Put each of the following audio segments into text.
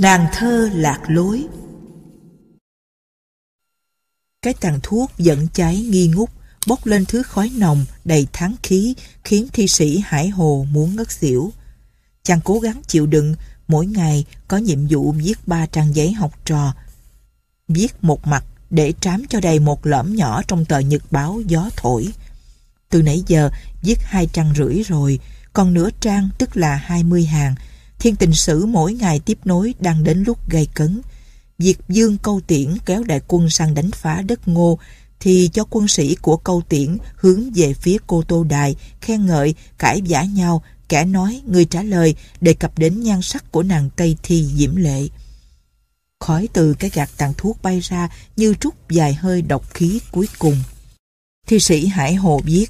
Nàng thơ lạc lối Cái tàn thuốc dẫn cháy nghi ngút bốc lên thứ khói nồng đầy tháng khí khiến thi sĩ Hải Hồ muốn ngất xỉu. Chàng cố gắng chịu đựng mỗi ngày có nhiệm vụ viết ba trang giấy học trò. Viết một mặt để trám cho đầy một lõm nhỏ trong tờ nhật báo gió thổi. Từ nãy giờ viết hai trang rưỡi rồi, còn nửa trang tức là 20 hàng. Thiên tình sử mỗi ngày tiếp nối đang đến lúc gây cấn. Việc dương câu tiễn kéo đại quân sang đánh phá đất ngô thì cho quân sĩ của câu tiễn hướng về phía cô Tô Đài, khen ngợi, cãi giả nhau, kẻ nói, người trả lời, đề cập đến nhan sắc của nàng Tây Thi diễm lệ. Khói từ cái gạt tàn thuốc bay ra như trút dài hơi độc khí cuối cùng. Thi sĩ Hải Hồ viết,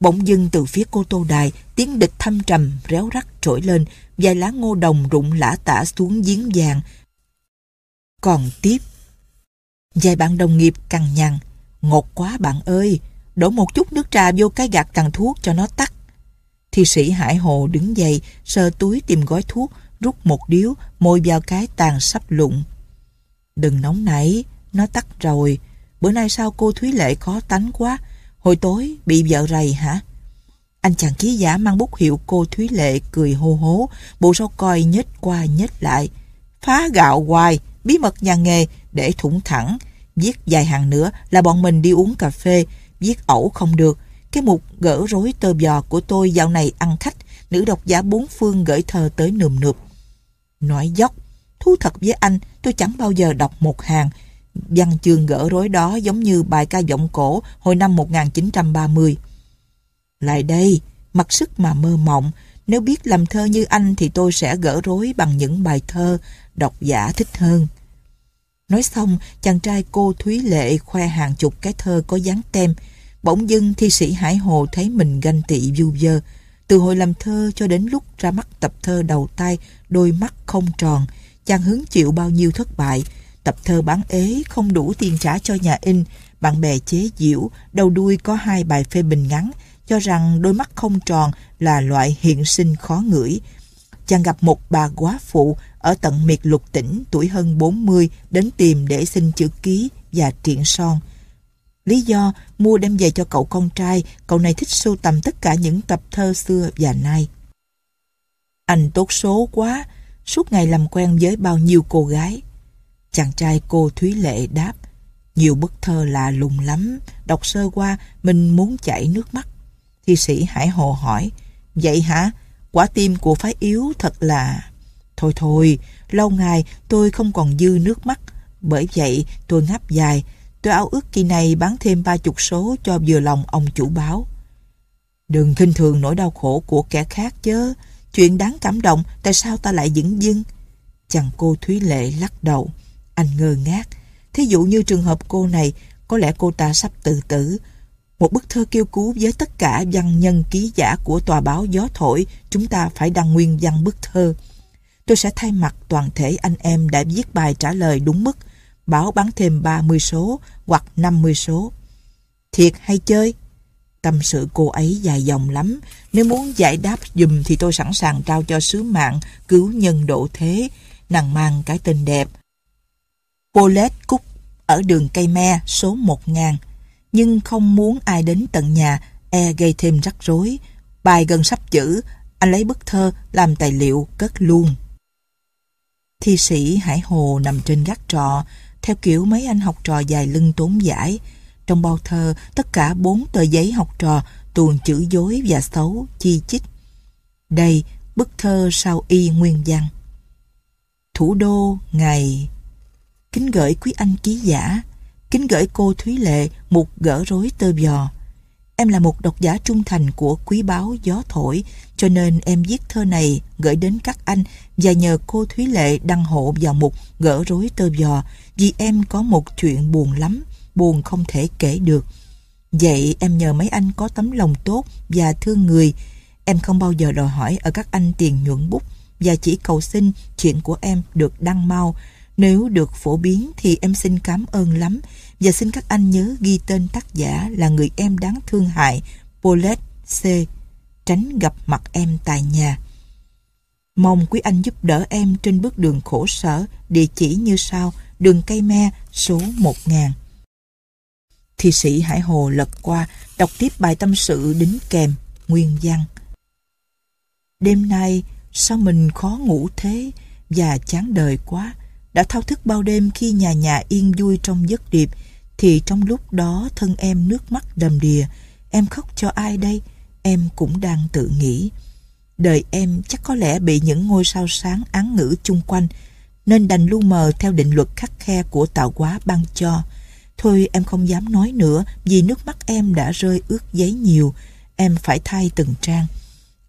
Bỗng dưng từ phía cô Tô Đài, tiếng địch thâm trầm, réo rắt trỗi lên, vài lá ngô đồng rụng lã tả xuống giếng vàng. Còn tiếp, vài bạn đồng nghiệp cằn nhằn, ngột quá bạn ơi, đổ một chút nước trà vô cái gạt tàn thuốc cho nó tắt. Thi sĩ Hải Hồ đứng dậy, sơ túi tìm gói thuốc, rút một điếu, môi vào cái tàn sắp lụng. Đừng nóng nảy, nó tắt rồi. Bữa nay sao cô Thúy Lệ khó tánh quá, Hồi tối bị vợ rầy hả? Anh chàng ký giả mang bút hiệu cô Thúy Lệ cười hô hố, bộ rau coi nhếch qua nhếch lại. Phá gạo hoài, bí mật nhà nghề, để thủng thẳng. Viết dài hàng nữa là bọn mình đi uống cà phê, viết ẩu không được. Cái mục gỡ rối tơ bò của tôi dạo này ăn khách, nữ độc giả bốn phương gửi thơ tới nườm nượp. Nói dốc, thú thật với anh, tôi chẳng bao giờ đọc một hàng, Văn chương gỡ rối đó giống như bài ca giọng cổ hồi năm 1930. Lại đây, mặc sức mà mơ mộng, nếu biết làm thơ như anh thì tôi sẽ gỡ rối bằng những bài thơ độc giả thích hơn. Nói xong, chàng trai cô Thúy Lệ khoe hàng chục cái thơ có dán tem. Bỗng dưng thi sĩ Hải Hồ thấy mình ganh tị du dơ. Từ hồi làm thơ cho đến lúc ra mắt tập thơ đầu tay, đôi mắt không tròn, chàng hứng chịu bao nhiêu thất bại, Tập thơ bán ế không đủ tiền trả cho nhà in, bạn bè chế giễu, đầu đuôi có hai bài phê bình ngắn, cho rằng đôi mắt không tròn là loại hiện sinh khó ngửi. Chàng gặp một bà quá phụ ở tận miệt lục tỉnh tuổi hơn 40 đến tìm để xin chữ ký và triện son. Lý do mua đem về cho cậu con trai, cậu này thích sưu tầm tất cả những tập thơ xưa và nay. Anh tốt số quá, suốt ngày làm quen với bao nhiêu cô gái. Chàng trai cô Thúy Lệ đáp Nhiều bức thơ lạ lùng lắm. Đọc sơ qua mình muốn chảy nước mắt. Thi sĩ Hải Hồ hỏi Vậy hả? Quả tim của phái yếu thật là... Thôi thôi, lâu ngày tôi không còn dư nước mắt. Bởi vậy tôi ngáp dài. Tôi ao ước kỳ này bán thêm ba chục số cho vừa lòng ông chủ báo. Đừng khinh thường nỗi đau khổ của kẻ khác chứ Chuyện đáng cảm động Tại sao ta lại dững dưng? Chàng cô Thúy Lệ lắc đầu anh ngơ ngác. Thí dụ như trường hợp cô này, có lẽ cô ta sắp tự tử. Một bức thơ kêu cứu với tất cả văn nhân ký giả của tòa báo Gió Thổi, chúng ta phải đăng nguyên văn bức thơ. Tôi sẽ thay mặt toàn thể anh em đã viết bài trả lời đúng mức, báo bán thêm 30 số hoặc 50 số. Thiệt hay chơi? Tâm sự cô ấy dài dòng lắm. Nếu muốn giải đáp dùm thì tôi sẵn sàng trao cho sứ mạng cứu nhân độ thế. Nàng mang cái tên đẹp, Polet Cúc ở đường cây me số 1000 nhưng không muốn ai đến tận nhà e gây thêm rắc rối. Bài gần sắp chữ, anh lấy bức thơ làm tài liệu cất luôn. Thi sĩ Hải Hồ nằm trên gác trọ, theo kiểu mấy anh học trò dài lưng tốn giải. Trong bao thơ, tất cả bốn tờ giấy học trò tuồn chữ dối và xấu, chi chích. Đây, bức thơ sau y nguyên văn. Thủ đô ngày kính gửi quý anh ký giả, kính gửi cô Thúy Lệ một gỡ rối tơ bò. Em là một độc giả trung thành của quý báo Gió Thổi, cho nên em viết thơ này gửi đến các anh và nhờ cô Thúy Lệ đăng hộ vào một gỡ rối tơ bò vì em có một chuyện buồn lắm, buồn không thể kể được. Vậy em nhờ mấy anh có tấm lòng tốt và thương người, em không bao giờ đòi hỏi ở các anh tiền nhuận bút và chỉ cầu xin chuyện của em được đăng mau nếu được phổ biến thì em xin cảm ơn lắm và xin các anh nhớ ghi tên tác giả là người em đáng thương hại Paulette C. Tránh gặp mặt em tại nhà. Mong quý anh giúp đỡ em trên bước đường khổ sở, địa chỉ như sau, đường cây me, số 1000. Thi sĩ Hải Hồ lật qua, đọc tiếp bài tâm sự đính kèm, nguyên văn. Đêm nay, sao mình khó ngủ thế và chán đời quá. Đã thao thức bao đêm khi nhà nhà yên vui trong giấc điệp, thì trong lúc đó thân em nước mắt đầm đìa. Em khóc cho ai đây? Em cũng đang tự nghĩ. Đời em chắc có lẽ bị những ngôi sao sáng án ngữ chung quanh, nên đành lu mờ theo định luật khắc khe của tạo hóa ban cho. Thôi em không dám nói nữa vì nước mắt em đã rơi ướt giấy nhiều. Em phải thay từng trang.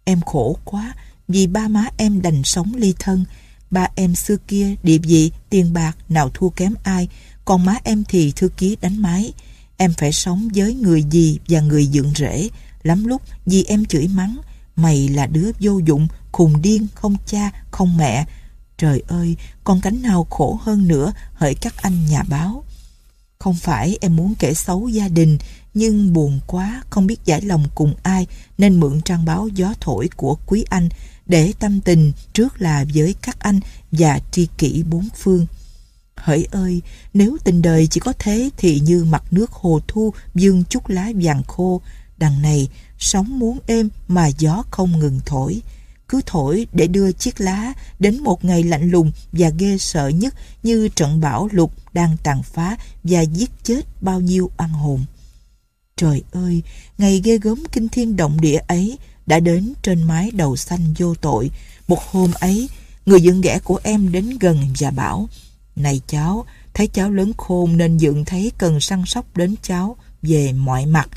Em khổ quá vì ba má em đành sống ly thân. Ba em xưa kia địa vị tiền bạc nào thua kém ai. Còn má em thì thư ký đánh máy. Em phải sống với người gì và người dựng rễ. Lắm lúc vì em chửi mắng. Mày là đứa vô dụng, khùng điên, không cha, không mẹ. Trời ơi, còn cánh nào khổ hơn nữa hỡi các anh nhà báo. Không phải em muốn kể xấu gia đình, nhưng buồn quá, không biết giải lòng cùng ai, nên mượn trang báo gió thổi của quý anh để tâm tình trước là với các anh và tri kỷ bốn phương. Hỡi ơi, nếu tình đời chỉ có thế thì như mặt nước hồ thu dương chút lá vàng khô, đằng này sóng muốn êm mà gió không ngừng thổi cứ thổi để đưa chiếc lá đến một ngày lạnh lùng và ghê sợ nhất như trận bão lục đang tàn phá và giết chết bao nhiêu oan hồn. Trời ơi, ngày ghê gớm kinh thiên động địa ấy đã đến trên mái đầu xanh vô tội. Một hôm ấy, người dưỡng ghẻ của em đến gần và bảo Này cháu, thấy cháu lớn khôn nên dưỡng thấy cần săn sóc đến cháu về mọi mặt.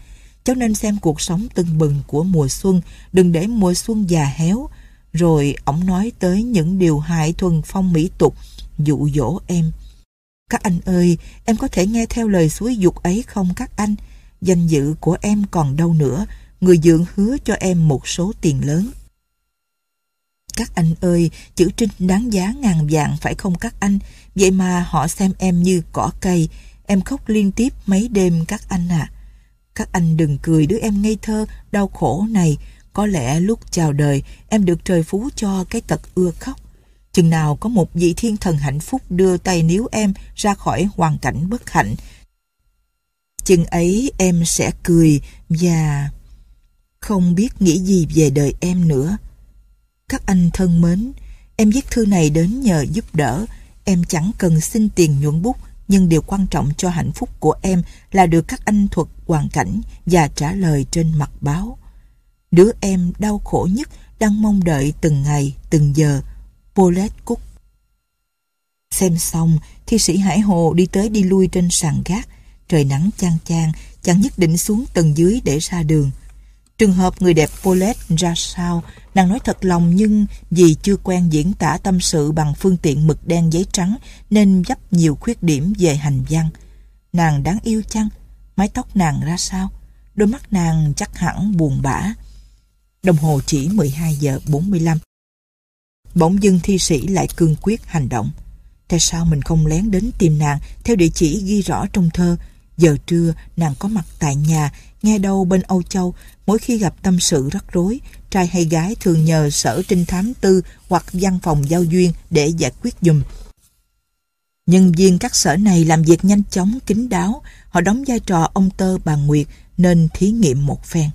Cháu nên xem cuộc sống tưng bừng của mùa xuân, đừng để mùa xuân già héo, rồi ổng nói tới những điều hại thuần phong mỹ tục, dụ dỗ em. Các anh ơi, em có thể nghe theo lời suối dục ấy không các anh? Danh dự của em còn đâu nữa, người dưỡng hứa cho em một số tiền lớn. Các anh ơi, chữ trinh đáng giá ngàn vàng phải không các anh? Vậy mà họ xem em như cỏ cây, em khóc liên tiếp mấy đêm các anh ạ. À. Các anh đừng cười đứa em ngây thơ, đau khổ này, có lẽ lúc chào đời em được trời phú cho cái tật ưa khóc. Chừng nào có một vị thiên thần hạnh phúc đưa tay níu em ra khỏi hoàn cảnh bất hạnh. Chừng ấy em sẽ cười và không biết nghĩ gì về đời em nữa. Các anh thân mến, em viết thư này đến nhờ giúp đỡ. Em chẳng cần xin tiền nhuận bút, nhưng điều quan trọng cho hạnh phúc của em là được các anh thuật hoàn cảnh và trả lời trên mặt báo. Đứa em đau khổ nhất đang mong đợi từng ngày, từng giờ. Paulette Cook Xem xong, thi sĩ Hải Hồ đi tới đi lui trên sàn gác. Trời nắng chang chang, chẳng nhất định xuống tầng dưới để ra đường. Trường hợp người đẹp Paulette ra sao, nàng nói thật lòng nhưng vì chưa quen diễn tả tâm sự bằng phương tiện mực đen giấy trắng nên dấp nhiều khuyết điểm về hành văn. Nàng đáng yêu chăng? Mái tóc nàng ra sao? Đôi mắt nàng chắc hẳn buồn bã. Đồng hồ chỉ 12 giờ 45. Bỗng dưng thi sĩ lại cương quyết hành động. Tại sao mình không lén đến tìm nàng theo địa chỉ ghi rõ trong thơ? Giờ trưa nàng có mặt tại nhà, nghe đâu bên Âu Châu, mỗi khi gặp tâm sự rắc rối, trai hay gái thường nhờ sở trinh thám tư hoặc văn phòng giao duyên để giải quyết dùm. Nhân viên các sở này làm việc nhanh chóng, kín đáo, họ đóng vai trò ông tơ bà Nguyệt nên thí nghiệm một phen.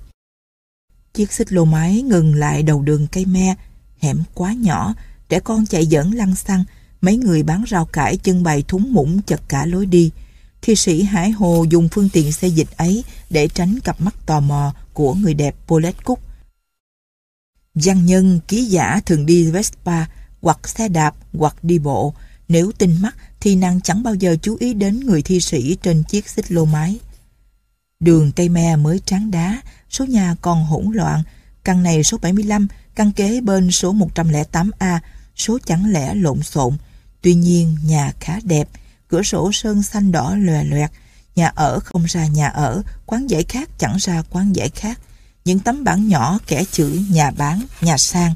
Chiếc xích lô máy ngừng lại đầu đường cây me, hẻm quá nhỏ, trẻ con chạy dẫn lăn xăng, mấy người bán rau cải chân bày thúng mũng chật cả lối đi. Thi sĩ Hải Hồ dùng phương tiện xây dịch ấy để tránh cặp mắt tò mò của người đẹp Paulette Cook. Văn nhân, ký giả thường đi Vespa hoặc xe đạp hoặc đi bộ. Nếu tinh mắt thì nàng chẳng bao giờ chú ý đến người thi sĩ trên chiếc xích lô máy. Đường cây me mới tráng đá, số nhà còn hỗn loạn, căn này số 75, căn kế bên số 108A, số chẳng lẽ lộn xộn. Tuy nhiên nhà khá đẹp, cửa sổ sơn xanh đỏ lòe loẹt, nhà ở không ra nhà ở, quán giải khác chẳng ra quán giải khác. Những tấm bảng nhỏ kẻ chữ nhà bán, nhà sang.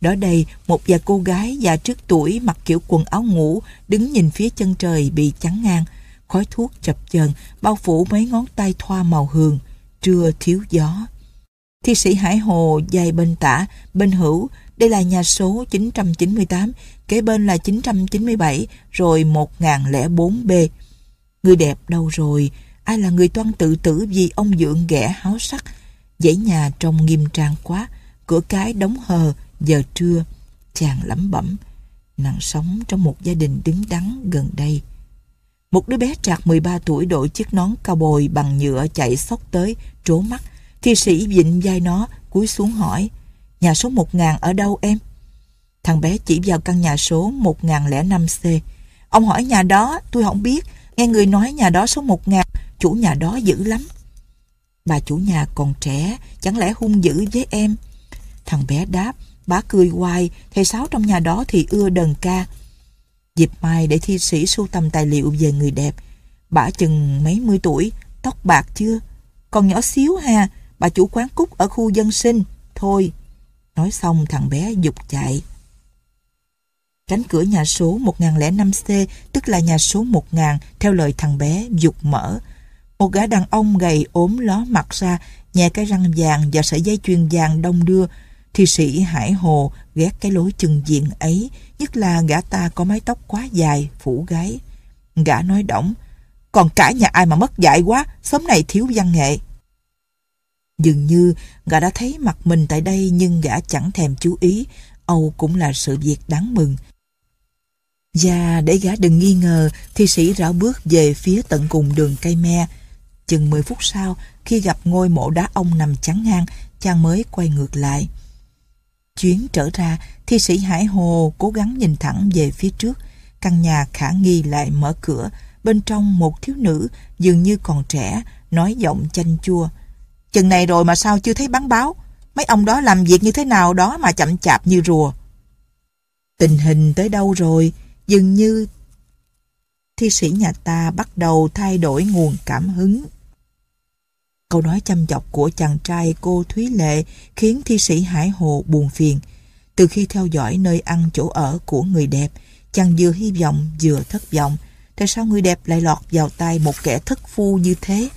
Đó đây, một vài cô gái già trước tuổi mặc kiểu quần áo ngủ, đứng nhìn phía chân trời bị chắn ngang. Khói thuốc chập chờn bao phủ mấy ngón tay thoa màu hường, trưa thiếu gió. Thi sĩ Hải Hồ dài bên tả, bên hữu, đây là nhà số 998, kế bên là 997, rồi 1004B. Người đẹp đâu rồi? Ai là người toan tự tử vì ông dượng ghẻ háo sắc? Dãy nhà trông nghiêm trang quá, cửa cái đóng hờ, giờ trưa. Chàng lẩm bẩm, nàng sống trong một gia đình đứng đắn gần đây. Một đứa bé trạc 13 tuổi đội chiếc nón cao bồi bằng nhựa chạy sóc tới, trố mắt. Thi sĩ vịnh vai nó, cúi xuống hỏi, nhà số 1000 ở đâu em? Thằng bé chỉ vào căn nhà số 1005C. Ông hỏi nhà đó, tôi không biết, nghe người nói nhà đó số 1000, chủ nhà đó dữ lắm. Bà chủ nhà còn trẻ, chẳng lẽ hung dữ với em? Thằng bé đáp, bá cười hoài, thầy Sáu trong nhà đó thì ưa đờn ca. Dịp mai để thi sĩ sưu tầm tài liệu về người đẹp. Bà chừng mấy mươi tuổi, tóc bạc chưa? Còn nhỏ xíu ha, bà chủ quán cúc ở khu dân sinh. Thôi, nói xong thằng bé dục chạy. Cánh cửa nhà số 1005C, tức là nhà số 1000, theo lời thằng bé, dục mở. Một gã đàn ông gầy ốm ló mặt ra, nhẹ cái răng vàng và sợi dây chuyền vàng đông đưa. Thi sĩ Hải Hồ ghét cái lối chừng diện ấy, nhất là gã ta có mái tóc quá dài, phủ gái. Gã nói đỏng, còn cả nhà ai mà mất dạy quá, sớm này thiếu văn nghệ. Dường như gã đã thấy mặt mình tại đây nhưng gã chẳng thèm chú ý, Âu cũng là sự việc đáng mừng. Và để gã đừng nghi ngờ, thi sĩ rảo bước về phía tận cùng đường cây me. Chừng 10 phút sau, khi gặp ngôi mộ đá ông nằm chắn ngang, chàng mới quay ngược lại. Chuyến trở ra, thi sĩ Hải Hồ cố gắng nhìn thẳng về phía trước. Căn nhà khả nghi lại mở cửa. Bên trong một thiếu nữ, dường như còn trẻ, nói giọng chanh chua. Chừng này rồi mà sao chưa thấy bắn báo? Mấy ông đó làm việc như thế nào đó mà chậm chạp như rùa. Tình hình tới đâu rồi? Dường như thi sĩ nhà ta bắt đầu thay đổi nguồn cảm hứng. Câu nói chăm chọc của chàng trai cô Thúy Lệ khiến thi sĩ Hải Hồ buồn phiền. Từ khi theo dõi nơi ăn chỗ ở của người đẹp, chàng vừa hy vọng vừa thất vọng. Tại sao người đẹp lại lọt vào tay một kẻ thất phu như thế?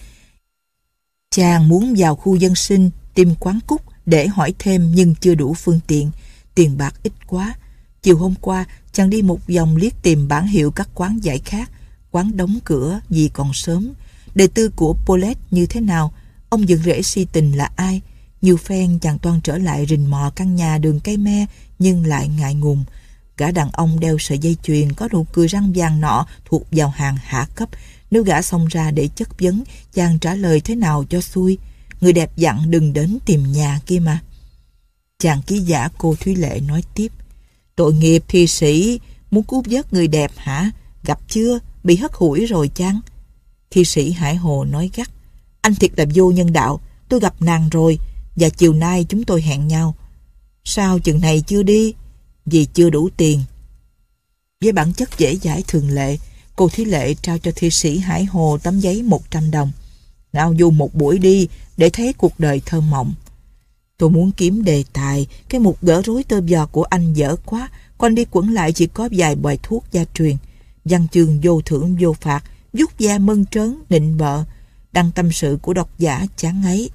Chàng muốn vào khu dân sinh tìm quán cúc để hỏi thêm nhưng chưa đủ phương tiện. Tiền bạc ít quá. Chiều hôm qua, chàng đi một vòng liếc tìm bản hiệu các quán giải khác. Quán đóng cửa vì còn sớm. đề tư của Paulette như thế nào? Ông dựng rễ si tình là ai? Nhiều phen chàng toan trở lại rình mò căn nhà đường cây me nhưng lại ngại ngùng. Gã đàn ông đeo sợi dây chuyền có nụ cười răng vàng nọ thuộc vào hàng hạ cấp. Nếu gã xông ra để chất vấn, chàng trả lời thế nào cho xuôi. Người đẹp dặn đừng đến tìm nhà kia mà. Chàng ký giả cô Thúy Lệ nói tiếp. Tội nghiệp thi sĩ, muốn cứu vớt người đẹp hả? Gặp chưa? Bị hất hủi rồi chăng? Thi sĩ Hải Hồ nói gắt. Anh thiệt là vô nhân đạo, tôi gặp nàng rồi, và chiều nay chúng tôi hẹn nhau. Sao chừng này chưa đi? Vì chưa đủ tiền. Với bản chất dễ dãi thường lệ, cô Thí Lệ trao cho thi sĩ Hải Hồ tấm giấy 100 đồng. ngao du một buổi đi để thấy cuộc đời thơ mộng. Tôi muốn kiếm đề tài, cái mục gỡ rối tơ giò của anh dở quá, quanh đi quẩn lại chỉ có vài bài thuốc gia truyền. Văn chương vô thưởng vô phạt, giúp da mân trớn, nịnh bợ, đăng tâm sự của độc giả chán ấy.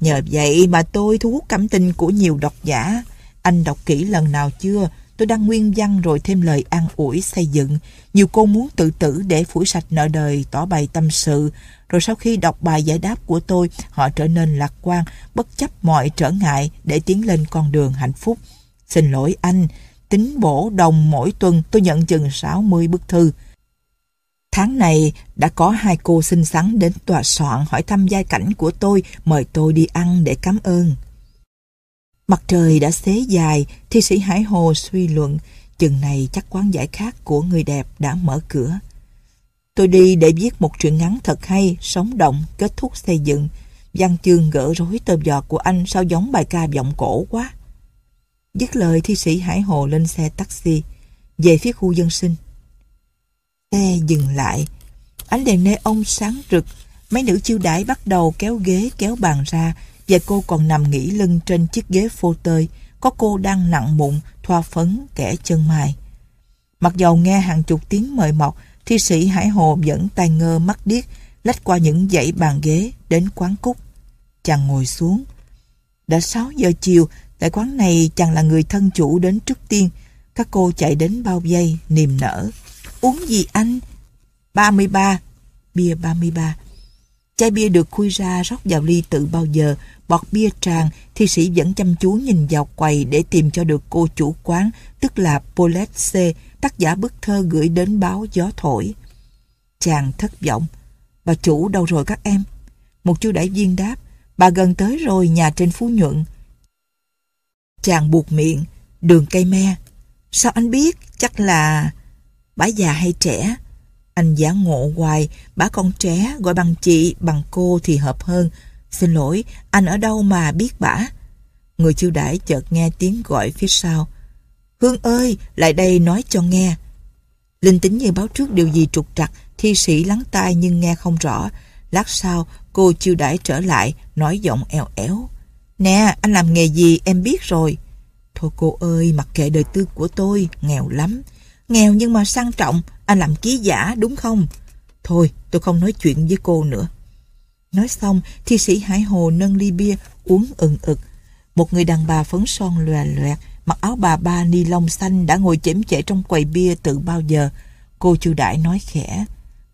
Nhờ vậy mà tôi thu hút cảm tình của nhiều độc giả. Anh đọc kỹ lần nào chưa? Tôi đăng nguyên văn rồi thêm lời an ủi xây dựng. Nhiều cô muốn tự tử để phủi sạch nợ đời, tỏ bày tâm sự. Rồi sau khi đọc bài giải đáp của tôi, họ trở nên lạc quan, bất chấp mọi trở ngại để tiến lên con đường hạnh phúc. Xin lỗi anh, tính bổ đồng mỗi tuần tôi nhận chừng 60 bức thư. Tháng này đã có hai cô xinh xắn đến tòa soạn hỏi thăm gia cảnh của tôi, mời tôi đi ăn để cảm ơn. Mặt trời đã xế dài, thi sĩ Hải Hồ suy luận, chừng này chắc quán giải khác của người đẹp đã mở cửa. Tôi đi để viết một truyện ngắn thật hay, sống động, kết thúc xây dựng. Văn chương gỡ rối tôm giò của anh sao giống bài ca giọng cổ quá. Dứt lời thi sĩ Hải Hồ lên xe taxi, về phía khu dân sinh. Xe dừng lại. Ánh đèn neon sáng rực. Mấy nữ chiêu đãi bắt đầu kéo ghế kéo bàn ra và cô còn nằm nghỉ lưng trên chiếc ghế phô tơi. Có cô đang nặng mụn, thoa phấn, kẻ chân mài. Mặc dầu nghe hàng chục tiếng mời mọc, thi sĩ Hải Hồ vẫn tay ngơ mắt điếc, lách qua những dãy bàn ghế đến quán cúc. Chàng ngồi xuống. Đã 6 giờ chiều, tại quán này chàng là người thân chủ đến trước tiên. Các cô chạy đến bao giây niềm nở. Uống gì anh? 33. Bia 33. Chai bia được khui ra rót vào ly tự bao giờ, bọt bia tràn, thi sĩ vẫn chăm chú nhìn vào quầy để tìm cho được cô chủ quán, tức là Paulette C, tác giả bức thơ gửi đến báo gió thổi. Chàng thất vọng. Bà chủ đâu rồi các em? Một chú đại viên đáp, bà gần tới rồi nhà trên Phú Nhuận. Chàng buộc miệng, đường cây me. Sao anh biết? Chắc là... Bà già hay trẻ? Anh giả ngộ hoài, bà con trẻ, gọi bằng chị, bằng cô thì hợp hơn. Xin lỗi, anh ở đâu mà biết bả? Người chiêu đãi chợt nghe tiếng gọi phía sau. Hương ơi, lại đây nói cho nghe. Linh tính như báo trước điều gì trục trặc, thi sĩ lắng tai nhưng nghe không rõ. Lát sau, cô chiêu đãi trở lại, nói giọng eo éo. Nè, anh làm nghề gì em biết rồi. Thôi cô ơi, mặc kệ đời tư của tôi, nghèo lắm. Nghèo nhưng mà sang trọng, anh làm ký giả đúng không? Thôi, tôi không nói chuyện với cô nữa. Nói xong, thi sĩ Hải Hồ nâng ly bia, uống ừng ực. Một người đàn bà phấn son lòe loẹt, mặc áo bà ba ni lông xanh đã ngồi chễm chệ trong quầy bia từ bao giờ. Cô chu đại nói khẽ.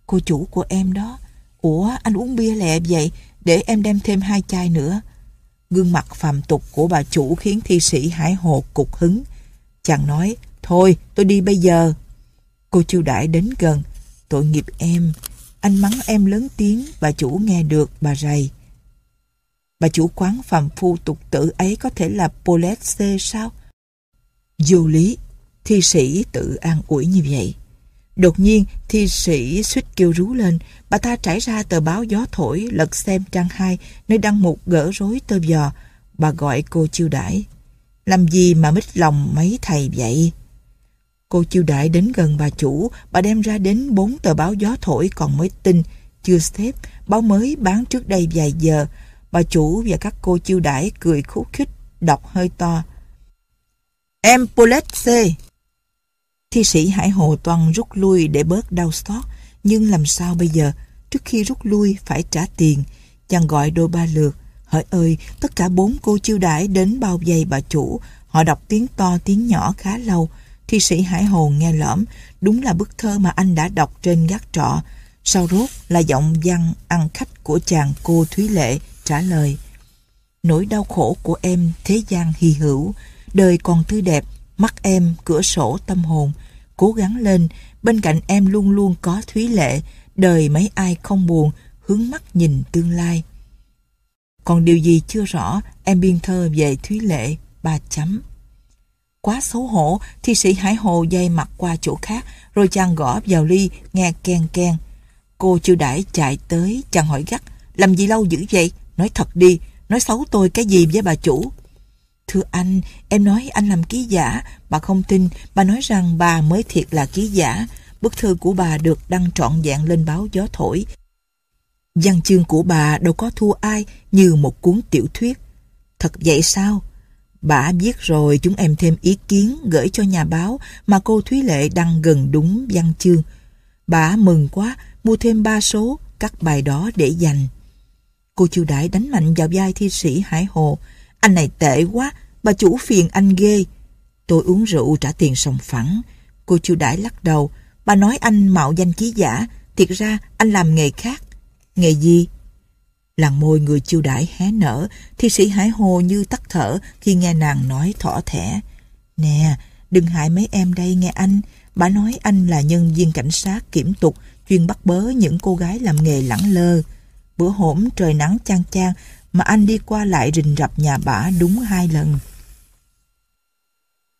Cô chủ của em đó. Ủa, anh uống bia lẹ vậy, để em đem thêm hai chai nữa. Gương mặt phàm tục của bà chủ khiến thi sĩ Hải Hồ cục hứng. Chàng nói, thôi, tôi đi bây giờ. Cô chiêu đãi đến gần. Tội nghiệp em. Anh mắng em lớn tiếng, bà chủ nghe được, bà rầy. Bà chủ quán phàm phu tục tử ấy có thể là Polesse sao? Vô lý, thi sĩ tự an ủi như vậy. Đột nhiên, thi sĩ suýt kêu rú lên, bà ta trải ra tờ báo gió thổi, lật xem trang 2, nơi đăng một gỡ rối tơ giò. Bà gọi cô chiêu đãi. Làm gì mà mít lòng mấy thầy vậy? Cô chiêu đại đến gần bà chủ, bà đem ra đến bốn tờ báo gió thổi còn mới tin, chưa xếp, báo mới bán trước đây vài giờ. Bà chủ và các cô chiêu đãi cười khúc khích, đọc hơi to. Em C. Thi sĩ Hải Hồ toàn rút lui để bớt đau xót, nhưng làm sao bây giờ, trước khi rút lui phải trả tiền. Chàng gọi đôi ba lượt, hỡi ơi, tất cả bốn cô chiêu đãi đến bao giày bà chủ, họ đọc tiếng to tiếng nhỏ khá lâu, Thi sĩ Hải Hồn nghe lõm, đúng là bức thơ mà anh đã đọc trên gác trọ. Sau rốt là giọng văn ăn khách của chàng cô Thúy Lệ trả lời. Nỗi đau khổ của em thế gian hy hữu, đời còn tươi đẹp, mắt em cửa sổ tâm hồn. Cố gắng lên, bên cạnh em luôn luôn có Thúy Lệ, đời mấy ai không buồn, hướng mắt nhìn tương lai. Còn điều gì chưa rõ, em biên thơ về Thúy Lệ, ba chấm. Quá xấu hổ, thi sĩ Hải Hồ dây mặt qua chỗ khác, rồi chàng gõ vào ly, nghe ken ken. Cô chưa đãi chạy tới, chàng hỏi gắt, làm gì lâu dữ vậy? Nói thật đi, nói xấu tôi cái gì với bà chủ? Thưa anh, em nói anh làm ký giả, bà không tin, bà nói rằng bà mới thiệt là ký giả. Bức thư của bà được đăng trọn vẹn lên báo gió thổi. Văn chương của bà đâu có thua ai như một cuốn tiểu thuyết. Thật vậy sao? Bà viết rồi chúng em thêm ý kiến gửi cho nhà báo mà cô Thúy Lệ đăng gần đúng văn chương. Bà mừng quá, mua thêm ba số, các bài đó để dành. Cô Chu Đại đánh mạnh vào vai thi sĩ Hải Hồ. Anh này tệ quá, bà chủ phiền anh ghê. Tôi uống rượu trả tiền sòng phẳng. Cô Chu Đại lắc đầu. Bà nói anh mạo danh ký giả. Thiệt ra anh làm nghề khác. Nghề gì? Làn môi người chiêu đãi hé nở, thi sĩ Hải Hồ như tắt thở khi nghe nàng nói thỏ thẻ. Nè, đừng hại mấy em đây nghe anh. Bà nói anh là nhân viên cảnh sát kiểm tục, chuyên bắt bớ những cô gái làm nghề lẳng lơ. Bữa hổm trời nắng chang chang mà anh đi qua lại rình rập nhà bả đúng hai lần.